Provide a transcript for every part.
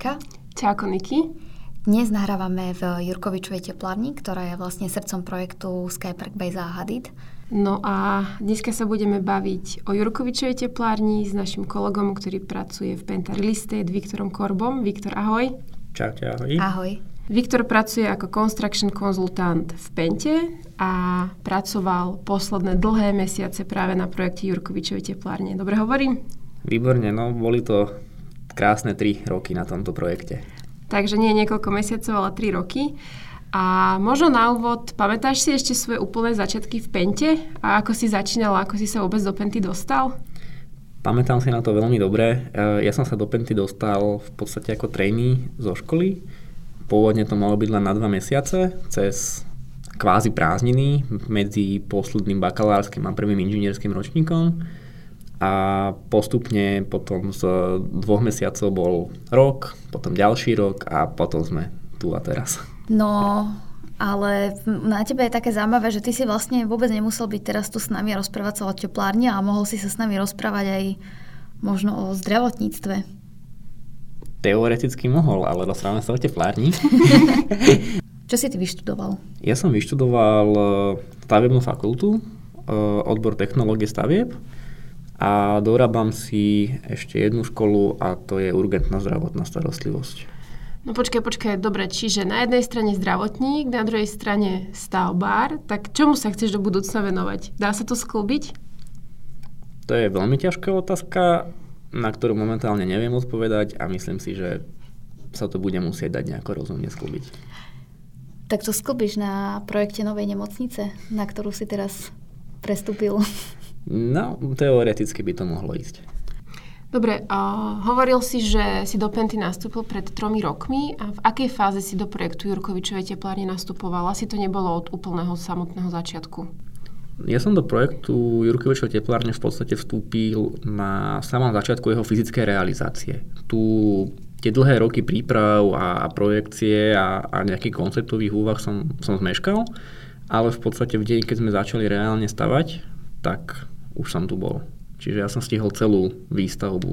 Lenka. Čauko Niky. Dnes nahrávame v Jurkovičovej teplárni, ktorá je vlastne srdcom projektu Skypark by Záhadit. No a dneska sa budeme baviť o Jurkovičovej teplárni s našim kolegom, ktorý pracuje v Penta Real Estate, Viktorom Korbom. Viktor, ahoj. Čaute, ahoj. Ahoj. Viktor pracuje ako construction konzultant v Pente a pracoval posledné dlhé mesiace práve na projekte Jurkovičovej teplárne. Dobre hovorím? Výborne, no boli to krásne 3 roky na tomto projekte. Takže nie niekoľko mesiacov, ale 3 roky. A možno na úvod, pamätáš si ešte svoje úplné začiatky v Pente? A ako si začínal, ako si sa vôbec do Penty dostal? Pamätám si na to veľmi dobre. E, ja som sa do Penty dostal v podstate ako trainee zo školy. Pôvodne to malo byť len na dva mesiace, cez kvázi prázdniny medzi posledným bakalárskym a prvým inžinierským ročníkom a postupne potom z dvoch mesiacov bol rok, potom ďalší rok a potom sme tu a teraz. No, ale na tebe je také zaujímavé, že ty si vlastne vôbec nemusel byť teraz tu s nami a rozprávať sa o teplárni a mohol si sa s nami rozprávať aj možno o zdravotníctve. Teoreticky mohol, ale rozprávame sa o teplárni. Čo si ty vyštudoval? Ja som vyštudoval eh, stavebnú fakultu, eh, odbor technológie stavieb a dorábam si ešte jednu školu a to je urgentná zdravotná starostlivosť. No počkaj, počkaj, dobre, čiže na jednej strane zdravotník, na druhej strane stavbár, tak čomu sa chceš do budúcna venovať? Dá sa to sklbiť? To je veľmi ťažká otázka, na ktorú momentálne neviem odpovedať a myslím si, že sa to bude musieť dať nejako rozumne sklbiť. Tak to sklbíš na projekte novej nemocnice, na ktorú si teraz prestúpil. No, teoreticky by to mohlo ísť. Dobre, uh, hovoril si, že si do Penty nastúpil pred tromi rokmi a v akej fáze si do projektu Jurkovičovej teplárne nastupoval? Asi to nebolo od úplného samotného začiatku. Ja som do projektu Jurkovičovej teplárne v podstate vstúpil na samom začiatku jeho fyzickej realizácie. Tu tie dlhé roky príprav a, a projekcie a, a nejakých konceptových úvah som, som zmeškal, ale v podstate v deň, keď sme začali reálne stavať, tak už som tu bol. Čiže ja som stihol celú výstavbu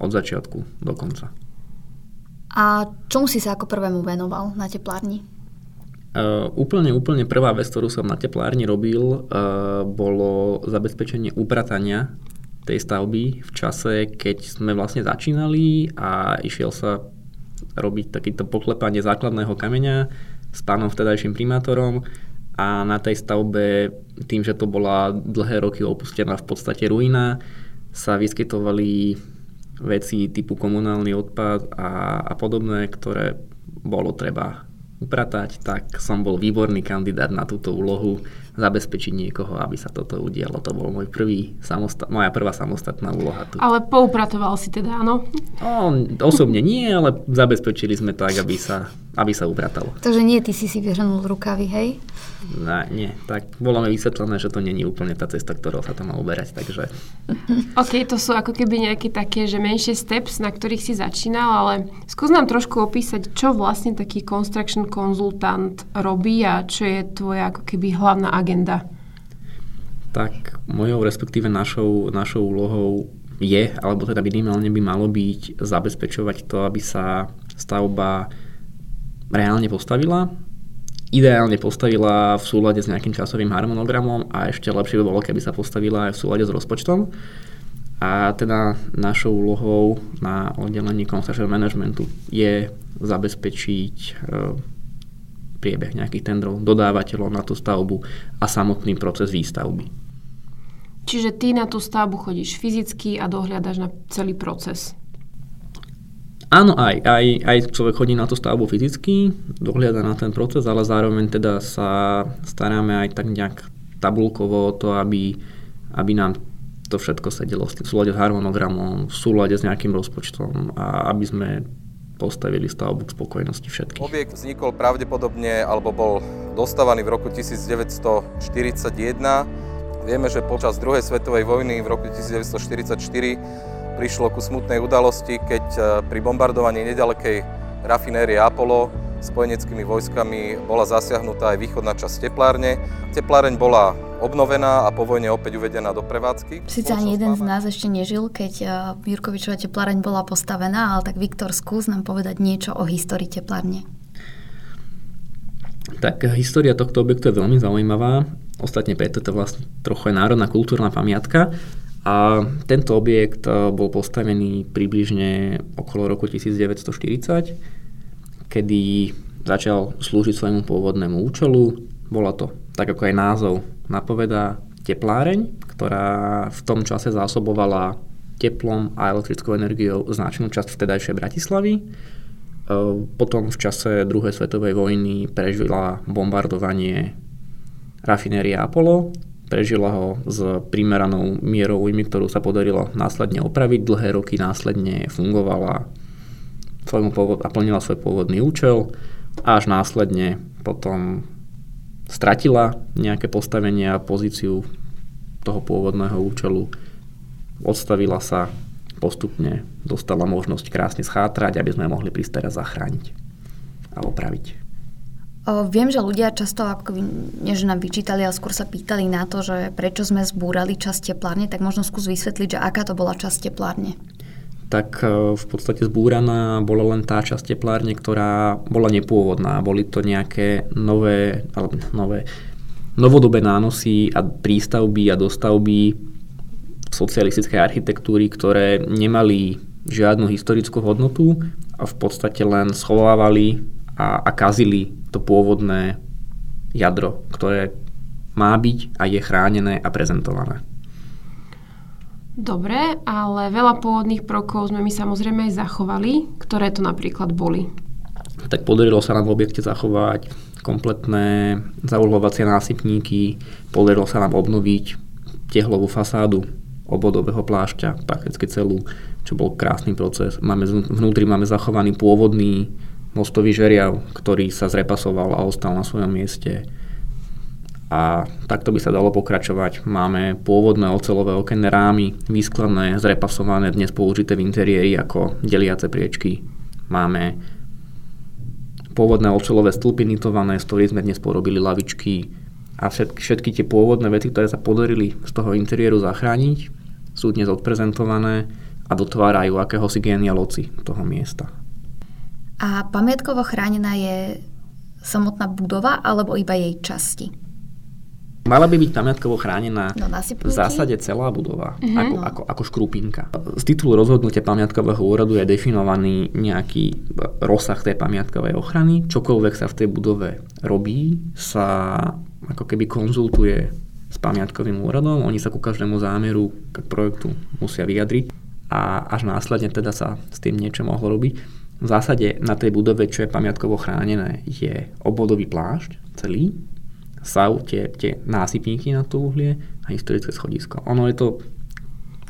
od začiatku do konca. A čomu si sa ako prvému venoval na teplárni? Uh, úplne, úplne prvá vec, ktorú som na teplárni robil, uh, bolo zabezpečenie upratania tej stavby v čase, keď sme vlastne začínali a išiel sa robiť takýto poklepanie základného kameňa s pánom vtedajším primátorom a na tej stavbe, tým, že to bola dlhé roky opustená v podstate ruina, sa vyskytovali veci typu komunálny odpad a, a podobné, ktoré bolo treba upratať, tak som bol výborný kandidát na túto úlohu zabezpečiť niekoho, aby sa toto udialo. To bol môj prvý samostat, moja prvá samostatná úloha tu. Ale poupratoval si teda, áno? No, osobne nie, ale zabezpečili sme tak, aby sa, aby sa upratalo. Takže nie, ty si si vyhrnul rukavy, hej? No, nie, tak bolo mi vysvetlené, že to není úplne tá cesta, ktorou sa to má uberať, takže... OK, to sú ako keby nejaké také, že menšie steps, na ktorých si začínal, ale skús nám trošku opísať, čo vlastne taký construction konzultant robí a čo je tvoja ako keby hlavná agenda. Tak mojou, respektíve našou, našou úlohou je, alebo teda minimálne by malo byť zabezpečovať to, aby sa stavba reálne postavila, ideálne postavila v súlade s nejakým časovým harmonogramom a ešte lepšie by bolo, keby sa postavila aj v súlade s rozpočtom. A teda našou úlohou na oddelení construction managementu je zabezpečiť e, priebeh nejakých tendrov, dodávateľov na tú stavbu a samotný proces výstavby. Čiže ty na tú stavbu chodíš fyzicky a dohľadaš na celý proces. Áno, aj, aj, aj človek chodí na tú stavbu fyzicky, dohliada na ten proces, ale zároveň teda sa staráme aj tak nejak tabulkovo o to, aby, aby nám to všetko sedelo v súlade s harmonogramom, v súlade s nejakým rozpočtom a aby sme postavili stavbu k spokojnosti všetkých. Objekt vznikol pravdepodobne, alebo bol dostávaný v roku 1941. Vieme, že počas druhej svetovej vojny v roku 1944 prišlo ku smutnej udalosti, keď e, pri bombardovaní nedalekej rafinérie Apollo spojeneckými vojskami bola zasiahnutá aj východná časť teplárne. Tepláreň bola obnovená a po vojne opäť uvedená do prevádzky. Sice ani jeden z nás ešte nežil, keď eh, Jurkovičova tepláreň bola postavená, ale tak Viktor, skús nám povedať niečo o histórii teplárne. Tak eh, história tohto objektu je veľmi zaujímavá. Ostatne preto je to vlastne trochu aj národná kultúrna pamiatka. A tento objekt eh, bol postavený približne okolo roku 1940, kedy začal slúžiť svojmu pôvodnému účelu. Bola to, tak ako aj názov napovedá, tepláreň, ktorá v tom čase zásobovala teplom a elektrickou energiou značnú časť vtedajšej Bratislavy. E, potom v čase druhej svetovej vojny prežila bombardovanie rafinérie Apollo, prežila ho s primeranou mierou újmy, ktorú sa podarilo následne opraviť. Dlhé roky následne fungovala a plnila svoj pôvodný účel až následne potom stratila nejaké postavenie a pozíciu toho pôvodného účelu, odstavila sa, postupne dostala možnosť krásne schátrať, aby sme mohli prísť teraz zachrániť a opraviť. Viem, že ľudia často ako než nám vyčítali, ale skôr sa pýtali na to, že prečo sme zbúrali časť teplárne, tak možno skús vysvetliť, že aká to bola časť teplárne tak e, v podstate zbúraná bola len tá časť teplárne, ktorá bola nepôvodná. Boli to nejaké nové, alebo nové novodobé nánosy a prístavby a dostavby socialistickej architektúry, ktoré nemali žiadnu historickú hodnotu a v podstate len schovávali a, a kazili to pôvodné jadro, ktoré má byť a je chránené a prezentované. Dobre, ale veľa pôvodných prvkov sme my samozrejme aj zachovali. Ktoré to napríklad boli? Tak podarilo sa nám v objekte zachovať kompletné zaulovacie násypníky, podarilo sa nám obnoviť tehlovú fasádu obodového plášťa, prakticky celú, čo bol krásny proces. Máme, vnútri máme zachovaný pôvodný mostový žeriav, ktorý sa zrepasoval a ostal na svojom mieste a takto by sa dalo pokračovať. Máme pôvodné ocelové okenné rámy, vyskladné, zrepasované, dnes použité v interiéri ako deliace priečky. Máme pôvodné ocelové stĺpy nitované, z ktorých sme dnes porobili lavičky a všetky, všetky tie pôvodné veci, ktoré sa podarili z toho interiéru zachrániť, sú dnes odprezentované a dotvárajú akéhosi loci toho miesta. A pamiatkovo chránená je samotná budova alebo iba jej časti? Mala by byť pamiatkovo chránená no, v zásade celá budova, uh-huh. ako, ako, ako škrupinka. Z titulu rozhodnutia pamiatkového úradu je definovaný nejaký rozsah tej pamiatkovej ochrany. Čokoľvek sa v tej budove robí, sa ako keby konzultuje s pamiatkovým úradom. Oni sa ku každému zámeru, k projektu musia vyjadriť a až následne teda sa s tým niečo mohlo robiť. V zásade na tej budove, čo je pamiatkovo chránené, je obvodový plášť celý, SAU, tie, tie násypníky na to uhlie a historické schodisko. Ono je to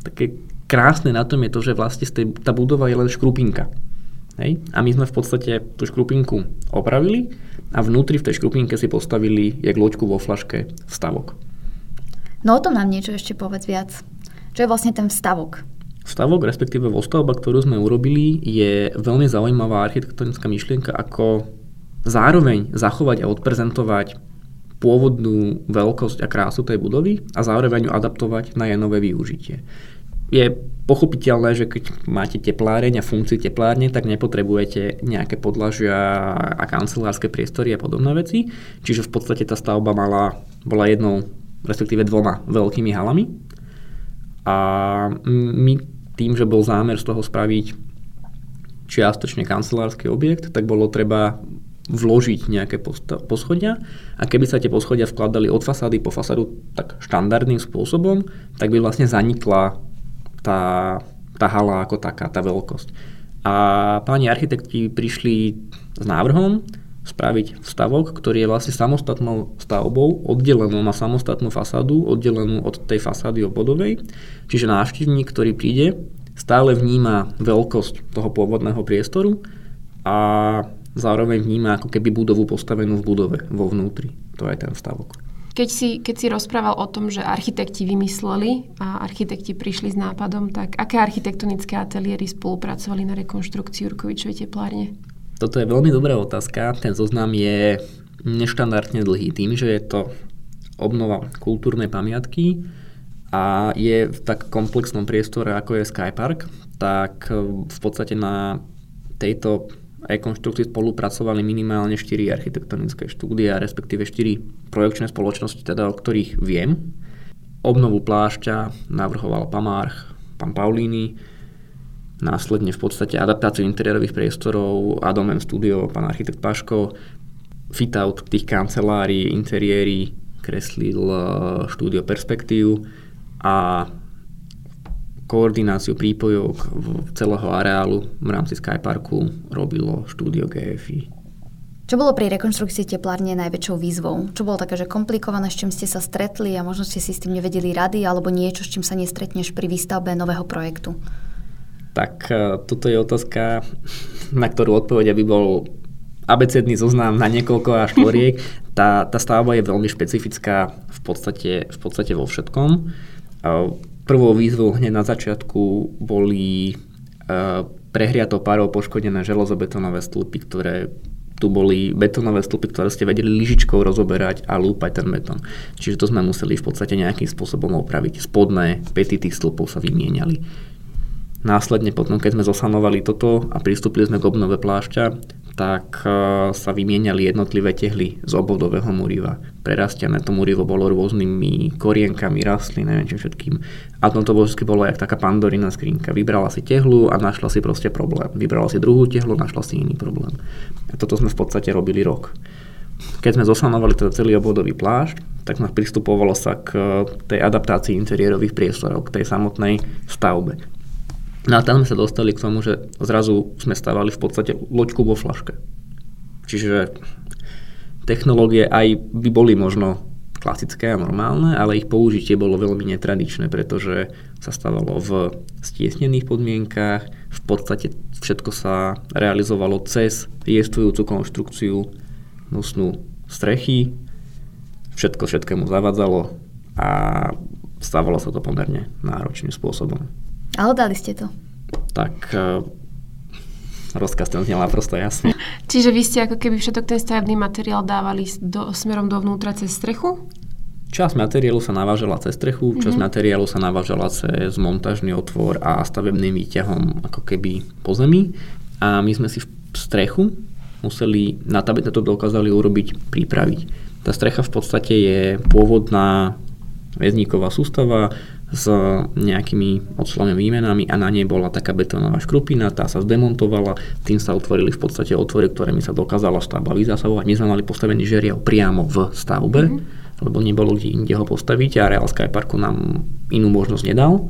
také krásne na tom je to, že vlastne tej, tá budova je len škrupinka. Hej? A my sme v podstate tú škrupinku opravili a vnútri v tej škrupinke si postavili jak loďku vo flaške stavok. No o tom nám niečo ešte povedz viac. Čo je vlastne ten vstavok? Stavok, respektíve vostavba, ktorú sme urobili, je veľmi zaujímavá architektonická myšlienka, ako zároveň zachovať a odprezentovať pôvodnú veľkosť a krásu tej budovy a zároveň ju adaptovať na jej nové využitie. Je pochopiteľné, že keď máte tepláreň a funkciu teplárne, tak nepotrebujete nejaké podlažia a kancelárske priestory a podobné veci. Čiže v podstate tá stavba mala, bola jednou, respektíve dvoma veľkými halami. A my tým, že bol zámer z toho spraviť čiastočne kancelársky objekt, tak bolo treba vložiť nejaké poschodia a keby sa tie poschodia vkladali od fasády po fasádu tak štandardným spôsobom, tak by vlastne zanikla tá, tá hala ako taká, tá veľkosť. A páni architekti prišli s návrhom spraviť stavok, ktorý je vlastne samostatnou stavbou, oddelenú na samostatnú fasádu, oddelenú od tej fasády obvodovej. Čiže návštevník, ktorý príde, stále vníma veľkosť toho pôvodného priestoru a zároveň vníma ako keby budovu postavenú v budove, vo vnútri. To je ten stavok. Keď si, keď si rozprával o tom, že architekti vymysleli a architekti prišli s nápadom, tak aké architektonické ateliéry spolupracovali na rekonštrukciu Jurkovičovej teplárne? Toto je veľmi dobrá otázka. Ten zoznam je neštandardne dlhý tým, že je to obnova kultúrnej pamiatky a je v tak komplexnom priestore, ako je Skypark, tak v podstate na tejto rekonštrukcii spolupracovali minimálne 4 architektonické štúdia, respektíve 4 projekčné spoločnosti, teda o ktorých viem. Obnovu plášťa navrhoval Pamárch, pán Paulíny, následne v podstate adaptáciu interiérových priestorov Adom M Studio, pán architekt Paško, fit-out tých kancelárií, interiéry kreslil eh, štúdio Perspektív a koordináciu prípojok v celého areálu v rámci Skyparku robilo štúdio GFI. Čo bolo pri rekonštrukcii teplárne najväčšou výzvou? Čo bolo také, že komplikované, s čím ste sa stretli a možno ste si s tým nevedeli rady, alebo niečo, s čím sa nestretneš pri výstavbe nového projektu? Tak e, toto je otázka, na ktorú odpoveď by bol abecedný zoznam na niekoľko až tvoriek. Tá, tá stavba je veľmi špecifická v podstate, v podstate vo všetkom. E, Prvou výzvou hneď na začiatku boli uh, prehriatou párou poškodené železobetonové stĺpy, ktoré tu boli betonové stĺpy, ktoré ste vedeli lyžičkou rozoberať a lúpať ten betón. Čiže to sme museli v podstate nejakým spôsobom opraviť. Spodné pety tých stĺpov sa vymieniali. Následne potom, keď sme zosanovali toto a pristúpili sme k obnove plášťa, tak e, sa vymieniali jednotlivé tehly z obvodového muriva. Prerastené to murivo bolo rôznymi korienkami, rastlín, neviem čím všetkým. A to vždy bolo jak taká pandorina skrinka. Vybrala si tehlu a našla si proste problém. Vybrala si druhú tehlu, našla si iný problém. A toto sme v podstate robili rok. Keď sme zosanovali teda celý obvodový plášť, tak sme pristupovalo sa k tej adaptácii interiérových priestorov, k tej samotnej stavbe. No a tam sme sa dostali k tomu, že zrazu sme stávali v podstate loďku vo flaške. Čiže technológie aj by boli možno klasické a normálne, ale ich použitie bolo veľmi netradičné, pretože sa stávalo v stiesnených podmienkách, v podstate všetko sa realizovalo cez jestvujúcu konštrukciu nosnú strechy, všetko všetkému zavadzalo a stávalo sa to pomerne náročným spôsobom. Ale dali ste to. Tak uh, rozkaz ten znela prosto jasne. Čiže vy ste ako keby všetok ten stavebný materiál dávali do, smerom dovnútra cez strechu? Časť materiálu sa navážala cez strechu, časť mm-hmm. materiálu sa navážala cez montážny otvor a stavebným výťahom ako keby po zemi. A my sme si v strechu museli, na to, aby to dokázali urobiť, pripraviť. Tá strecha v podstate je pôvodná väzníková sústava, s nejakými oceľovými výmenami a na nej bola taká betónová škrupina, tá sa zdemontovala, tým sa otvorili v podstate otvory, ktorými sa dokázala stavba vyzásahovať. My sme mali postavený žeriav priamo v stavbe, mm-hmm. lebo nebolo kde inde ho postaviť a Real Sky Parku nám inú možnosť nedal.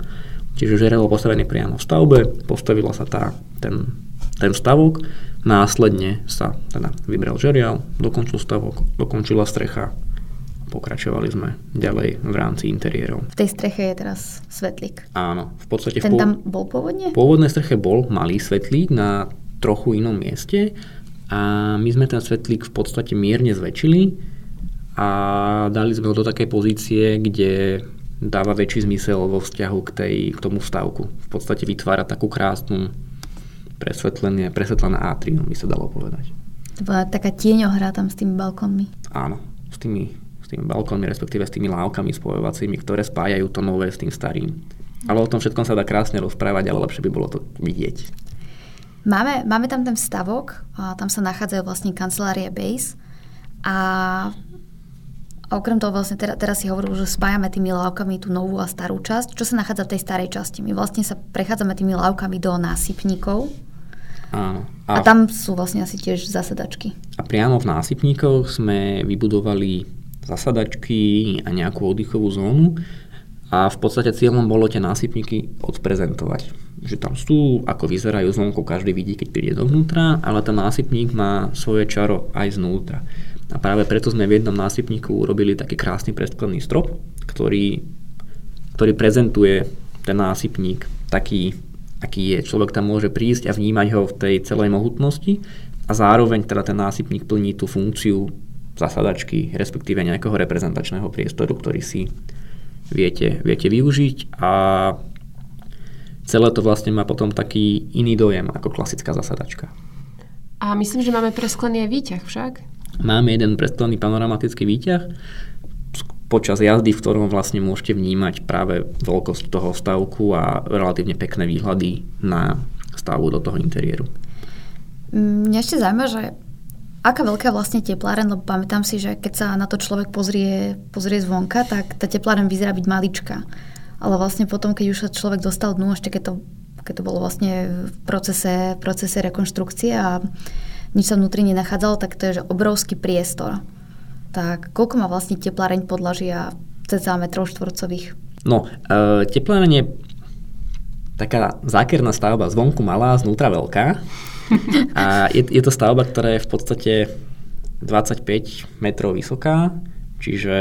Čiže žeriav bol postavený priamo v stavbe, postavila sa tá, ten, ten stavok, následne sa teda vybral žeriav, dokončil stavok, dokončila strecha, pokračovali sme ďalej v rámci interiérov. V tej streche je teraz svetlík. Áno, v podstate... Ten v pô... tam bol pôvodne? V pôvodnej streche bol malý svetlík na trochu inom mieste a my sme ten svetlík v podstate mierne zväčšili a dali sme ho do takej pozície, kde dáva väčší zmysel vo vzťahu k, tej, k tomu stavku. V podstate vytvára takú krásnu presvetlené, presvetlené atrium, by sa dalo povedať. To bola taká tieňohra tam s tými balkónmi. Áno, s tými tými balkónmi, respektíve s tými lávkami spojovacími, ktoré spájajú to nové s tým starým. Ale o tom všetkom sa dá krásne rozprávať, ale lepšie by bolo to vidieť. Máme, máme tam ten stavok, a tam sa nachádzajú vlastne kancelárie Base a okrem toho vlastne teraz, teraz si hovoril, že spájame tými lávkami tú novú a starú časť. Čo sa nachádza v tej starej časti? My vlastne sa prechádzame tými lávkami do násypníkov. Áno. A, a tam sú vlastne asi tiež zasedačky. A priamo v násypníkoch sme vybudovali zasadačky a nejakú oddychovú zónu a v podstate cieľom bolo tie násypníky odprezentovať. Že tam sú, ako vyzerajú zvonko, každý vidí, keď príde dovnútra, ale ten násypník má svoje čaro aj znútra. A práve preto sme v jednom násypníku urobili taký krásny presklený strop, ktorý, ktorý prezentuje ten násypník taký, aký je. Človek tam môže prísť a vnímať ho v tej celej mohutnosti a zároveň teda ten násypník plní tú funkciu zasadačky, respektíve nejakého reprezentačného priestoru, ktorý si viete, viete využiť a celé to vlastne má potom taký iný dojem ako klasická zasadačka. A myslím, že máme presklený výťah však? Máme jeden presklený panoramatický výťah. počas jazdy, v ktorom vlastne môžete vnímať práve veľkosť toho stavku a relatívne pekné výhľady na stavbu do toho interiéru. Mňa ešte zaujíma, že aká veľká vlastne tepláren, lebo pamätám si, že keď sa na to človek pozrie, pozrie zvonka, tak tá tepláren vyzerá byť maličká. Ale vlastne potom, keď už sa človek dostal dnu, ešte keď to, keď to bolo vlastne v procese, procese rekonštrukcie a nič sa vnútri nenachádzalo, tak to je že obrovský priestor tak koľko má vlastne tepláreň podlažia cca metrov štvorcových? No, e, tepláreň je taká zákerná stavba, zvonku malá, znútra veľká. A je, je to stavba, ktorá je v podstate 25 metrov vysoká, čiže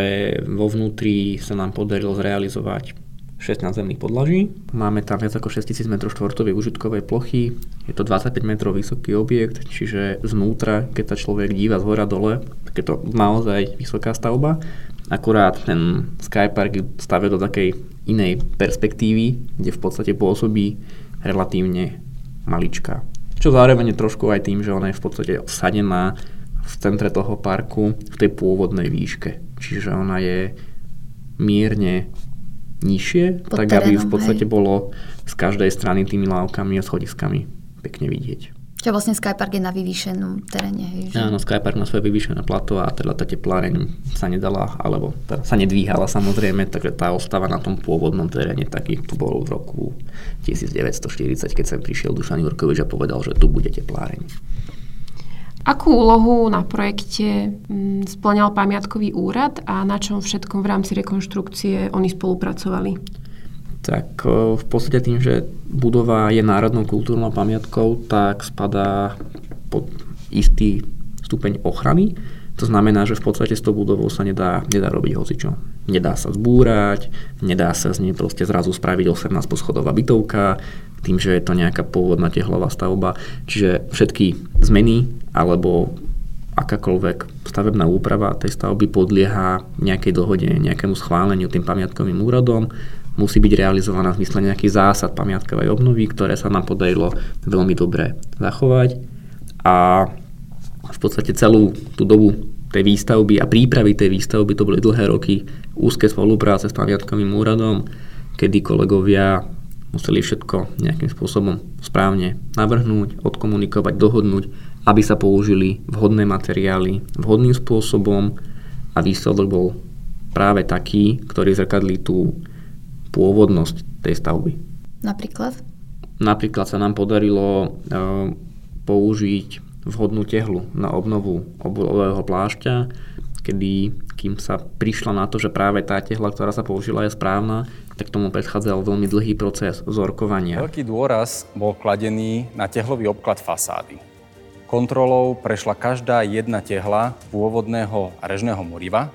vo vnútri sa nám podarilo zrealizovať 6 nadzemných podlaží. Máme tam viac ako 6000 m2 užitkovej plochy. Je to 25 metrov vysoký objekt, čiže znútra, keď sa človek díva z hora dole, tak je to naozaj vysoká stavba. Akurát ten Skypark stavia do takej inej perspektívy, kde v podstate pôsobí relatívne maličká. Čo zároveň je trošku aj tým, že ona je v podstate sadená v centre toho parku v tej pôvodnej výške. Čiže ona je mierne nižšie, Pod tak terénom, aby v podstate hej. bolo z každej strany tými lávkami a schodiskami pekne vidieť. Čo vlastne Skypark je na vyvýšenom teréne. Hej, že? Áno, Skypark má svoje vyvýšené plato a teda tá tepláreň sa nedala, alebo teda sa nedvíhala samozrejme, takže tá ostáva na tom pôvodnom teréne, taký tu bol v roku 1940, keď sem prišiel Dušan Jurkovič a povedal, že tu bude tepláreň. Akú úlohu na projekte mm, splňal pamiatkový úrad a na čom všetkom v rámci rekonštrukcie oni spolupracovali? Tak v podstate tým, že budova je národnou kultúrnou pamiatkou, tak spadá pod istý stupeň ochrany. To znamená, že v podstate s tou budovou sa nedá, nedá robiť hocičo. Nedá sa zbúrať, nedá sa z nej proste zrazu spraviť 18 poschodová bytovka, tým, že je to nejaká pôvodná tehlová stavba. Čiže všetky zmeny alebo akákoľvek stavebná úprava tej stavby podlieha nejakej dohode, nejakému schváleniu tým pamiatkovým úradom, musí byť realizovaná v zmysle nejakých zásad pamiatkovej obnovy, ktoré sa nám podarilo veľmi dobre zachovať. A v podstate celú tú dobu tej výstavby a prípravy tej výstavby to boli dlhé roky úzke spolupráce s pamiatkovým úradom, kedy kolegovia museli všetko nejakým spôsobom správne navrhnúť, odkomunikovať, dohodnúť, aby sa použili vhodné materiály vhodným spôsobom. A výsledok bol práve taký, ktorý zrkadlí tú pôvodnosť tej stavby. Napríklad? Napríklad sa nám podarilo e, použiť vhodnú tehlu na obnovu obulového plášťa, kedy kým sa prišla na to, že práve tá tehla, ktorá sa použila, je správna, tak tomu predchádzal veľmi dlhý proces zorkovania. Veľký dôraz bol kladený na tehlový obklad fasády. Kontrolou prešla každá jedna tehla pôvodného režného moriva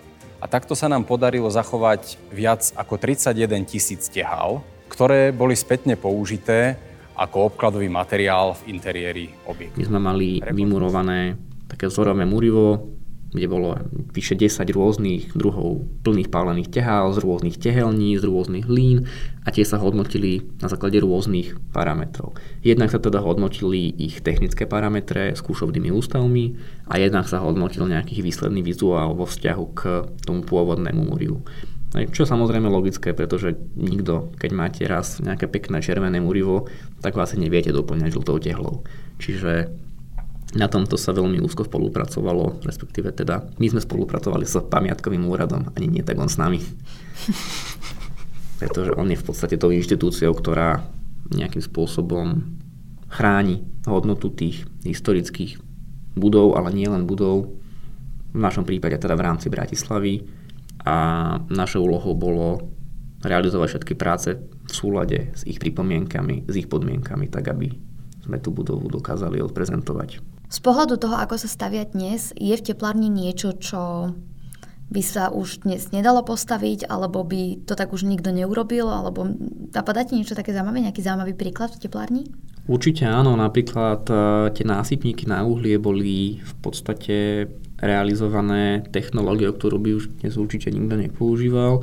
a takto sa nám podarilo zachovať viac ako 31 tisíc tehal, ktoré boli spätne použité ako obkladový materiál v interiéri objektu. My sme mali vymurované také vzorové murivo, kde bolo vyše 10 rôznych druhov plných pálených tehál z rôznych tehelní, z rôznych hlín a tie sa hodnotili na základe rôznych parametrov. Jednak sa teda hodnotili ich technické parametre skúšobnými ústavmi a jednak sa hodnotil nejaký výsledný vizuál vo vzťahu k tomu pôvodnému múriu. Čo je samozrejme logické, pretože nikto, keď máte raz nejaké pekné červené murivo, tak vlastne neviete doplňať žltou tehlou. Čiže na tomto sa veľmi úzko spolupracovalo, respektíve teda my sme spolupracovali s pamiatkovým úradom, ani nie tak on s nami. Pretože on je v podstate tou inštitúciou, ktorá nejakým spôsobom chráni hodnotu tých historických budov, ale nie len budov, v našom prípade teda v rámci Bratislavy. A našou úlohou bolo realizovať všetky práce v súlade s ich pripomienkami, s ich podmienkami, tak aby sme tú budovu dokázali odprezentovať. Z pohľadu toho, ako sa stavia dnes, je v teplárni niečo, čo by sa už dnes nedalo postaviť, alebo by to tak už nikto neurobil, alebo napadá ti niečo také zaujímavé, nejaký zaujímavý príklad v teplárni? Určite áno, napríklad e, tie násypníky na uhlie boli v podstate realizované technológiou, ktorú by už dnes určite nikto nepoužíval.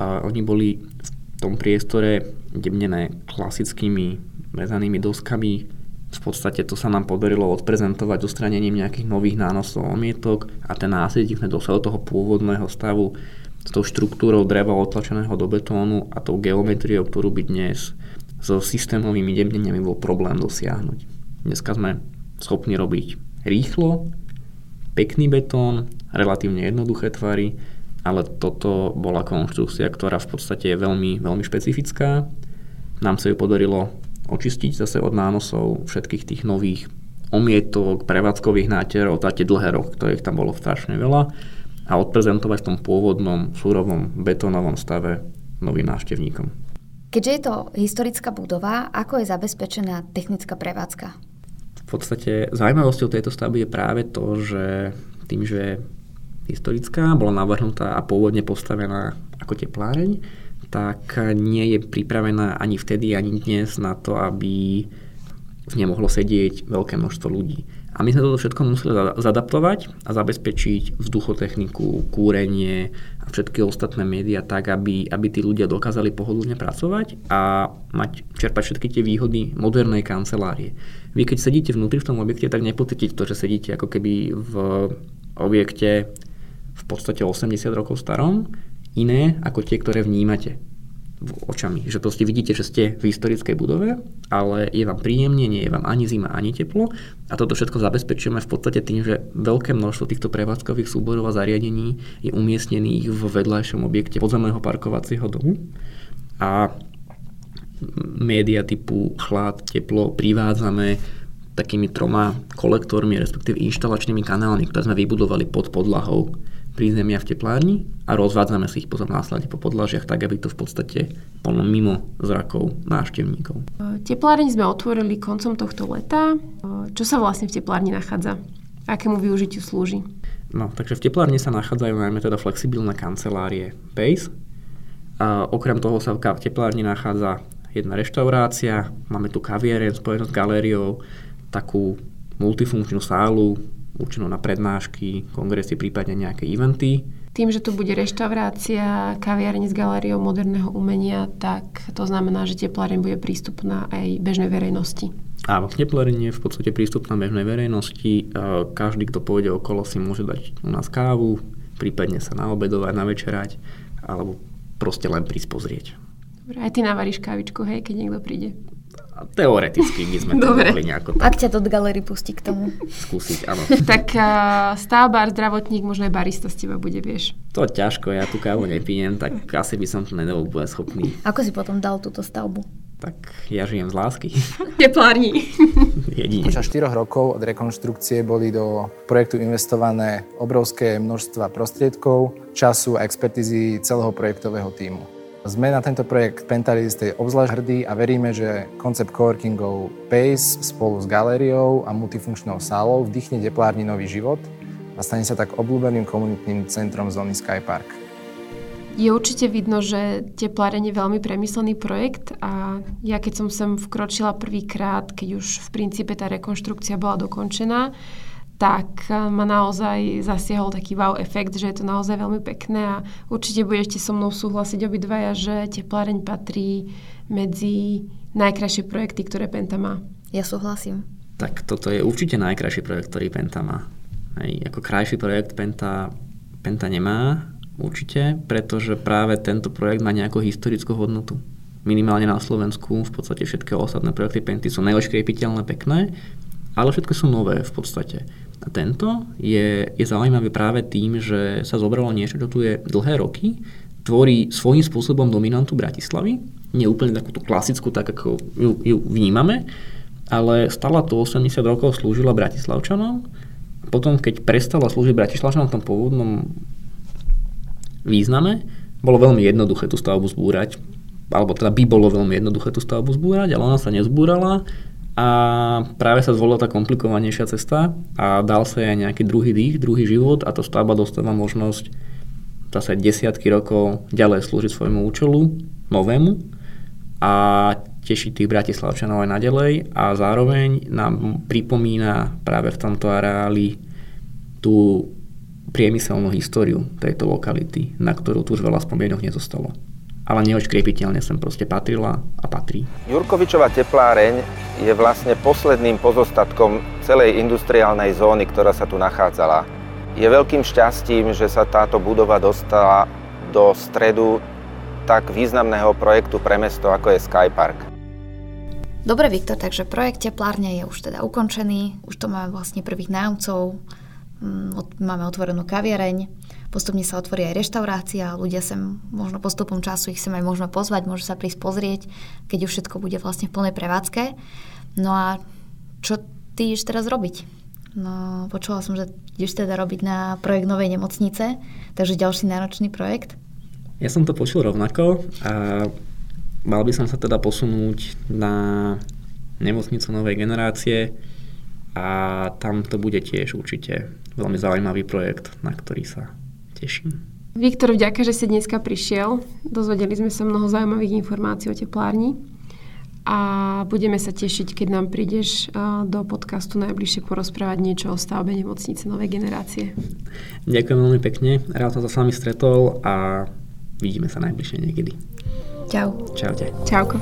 A oni boli v tom priestore demnené klasickými rezanými doskami, v podstate to sa nám podarilo odprezentovať dostranením nejakých nových nánosov omietok a ten následník sme dosiahli toho pôvodného stavu s tou štruktúrou dreva otlačeného do betónu a tou geometriou, ktorú by dnes so systémovými debneniami bol problém dosiahnuť. Dneska sme schopní robiť rýchlo, pekný betón, relatívne jednoduché tvary, ale toto bola konštrukcia, ktorá v podstate je veľmi, veľmi špecifická. Nám sa ju podarilo očistiť zase od nánosov všetkých tých nových omietok, prevádzkových nátierov, tie dlhé roky, ktorých tam bolo strašne veľa a odprezentovať v tom pôvodnom súrovom betónovom stave novým návštevníkom. Keďže je to historická budova, ako je zabezpečená technická prevádzka? V podstate zaujímavosťou tejto stavby je práve to, že tým, že je historická, bola navrhnutá a pôvodne postavená ako tepláreň, tak nie je pripravená ani vtedy, ani dnes na to, aby v nej mohlo sedieť veľké množstvo ľudí. A my sme toto všetko museli zadaptovať a zabezpečiť vzduchotechniku, kúrenie a všetky ostatné médiá tak, aby, aby tí ľudia dokázali pohodlne pracovať a mať, čerpať všetky tie výhody modernej kancelárie. Vy keď sedíte vnútri v tom objekte, tak nepocítite to, že sedíte ako keby v objekte v podstate 80 rokov starom, iné ako tie, ktoré vnímate očami. Že proste vidíte, že ste v historickej budove, ale je vám príjemne, nie je vám ani zima, ani teplo. A toto všetko zabezpečujeme v podstate tým, že veľké množstvo týchto prevádzkových súborov a zariadení je umiestnených v vedľajšom objekte podzemného parkovacieho domu. A média typu chlad, teplo privádzame takými troma kolektormi, respektíve inštalačnými kanálmi, ktoré sme vybudovali pod podlahou prízemia v teplárni a rozvádzame si ich potom následne po podlažiach tak, aby to v podstate bolo mimo zrakov návštevníkov. Tepláreň sme otvorili koncom tohto leta. Čo sa vlastne v teplárni nachádza? Akému využitiu slúži? No, takže v teplárni sa nachádzajú najmä teda flexibilné kancelárie PACE. A okrem toho sa v teplárni nachádza jedna reštaurácia, máme tu kaviareň spojenú s galériou, takú multifunkčnú sálu, určenú na prednášky, kongresy, prípadne nejaké eventy. Tým, že tu bude reštaurácia, kaviareň s galériou moderného umenia, tak to znamená, že tepláreň bude prístupná aj bežnej verejnosti. Áno, tepláreň je v podstate prístupná bežnej verejnosti. Každý, kto pôjde okolo, si môže dať u nás kávu, prípadne sa naobedovať, navečerať, alebo proste len prísť pozrieť. Dobre, aj ty navaríš kávičku, hej, keď niekto príde. Teoreticky by sme to mohli nejako... Tak. Ak ťa do galery pustí k tomu. Skúsiť, áno. tak uh, stavbár, zdravotník, možno aj barista z teba bude, vieš. To ťažko, ja tú kávu nepijem, tak asi by som to nebol úplne schopný. Ako si potom dal túto stavbu? Tak ja žijem z lásky. Teplárni. Jedine. Počas 4 rokov od rekonštrukcie boli do projektu investované obrovské množstva prostriedkov, času a expertízy celého projektového týmu. Sme na tento projekt Pentalisty obzvlášť hrdí a veríme, že koncept coworkingov PACE spolu s galériou a multifunkčnou sálou vdychne teplárni nový život a stane sa tak obľúbeným komunitným centrom zóny Skypark. Je určite vidno, že tepláreň je veľmi premyslený projekt a ja keď som sem vkročila prvýkrát, keď už v princípe tá rekonštrukcia bola dokončená, tak eh, ma naozaj zasiahol taký wow efekt, že je to naozaj veľmi pekné a určite budete so mnou súhlasiť obidvaja, že tepláreň patrí medzi najkrajšie projekty, ktoré Penta má. Ja súhlasím. Tak toto je určite najkrajší projekt, ktorý Penta má. Aj ako krajší projekt Penta, Penta nemá určite, pretože práve tento projekt má nejakú historickú hodnotu. Minimálne na Slovensku v podstate všetky ostatné projekty Penty sú neoškriepiteľné, pekné, ale všetko sú nové v podstate. A tento je, je zaujímavý práve tým, že sa zobralo niečo, čo tu je dlhé roky, tvorí svojím spôsobom dominantu Bratislavy, nie úplne takúto klasickú, tak ako ju, ju vnímame, ale stala tu 80 rokov, slúžila Bratislavčanom. Potom, keď prestala slúžiť Bratislavčanom v tom pôvodnom význame, bolo veľmi jednoduché tú stavbu zbúrať, alebo teda by bolo veľmi jednoduché tú stavbu zbúrať, ale ona sa nezbúrala a práve sa zvolila tá komplikovanejšia cesta a dal sa aj nejaký druhý dých, druhý život a to stavba dostáva možnosť zase desiatky rokov ďalej slúžiť svojmu účelu, novému a tešiť tých bratislavčanov aj naďalej a zároveň nám pripomína práve v tomto areáli tú priemyselnú históriu tejto lokality, na ktorú tu už veľa spomienok nezostalo ale neočkriepiteľne sem proste patrila a patrí. Jurkovičová tepláreň je vlastne posledným pozostatkom celej industriálnej zóny, ktorá sa tu nachádzala. Je veľkým šťastím, že sa táto budova dostala do stredu tak významného projektu pre mesto, ako je Skypark. Dobre, Viktor, takže projekt teplárne je už teda ukončený, už to máme vlastne prvých nájomcov, mm, máme otvorenú kaviareň, postupne sa otvorí aj reštaurácia, ľudia sem možno postupom času ich sem aj môžeme pozvať, môžu sa prísť pozrieť, keď už všetko bude vlastne v plnej prevádzke. No a čo ty ideš teraz robiť? No, počula som, že ideš teda robiť na projekt novej nemocnice, takže ďalší náročný projekt. Ja som to počul rovnako a mal by som sa teda posunúť na nemocnicu novej generácie a tam to bude tiež určite veľmi zaujímavý projekt, na ktorý sa teším. Viktor, vďaka, že si dneska prišiel. Dozvedeli sme sa mnoho zaujímavých informácií o teplárni a budeme sa tešiť, keď nám prídeš do podcastu najbližšie porozprávať niečo o stavbe nemocnice novej generácie. Ďakujem veľmi pekne, rád som sa s vami stretol a Vidíme sa najbližšie niekedy. Čau. Čaute. Čauko.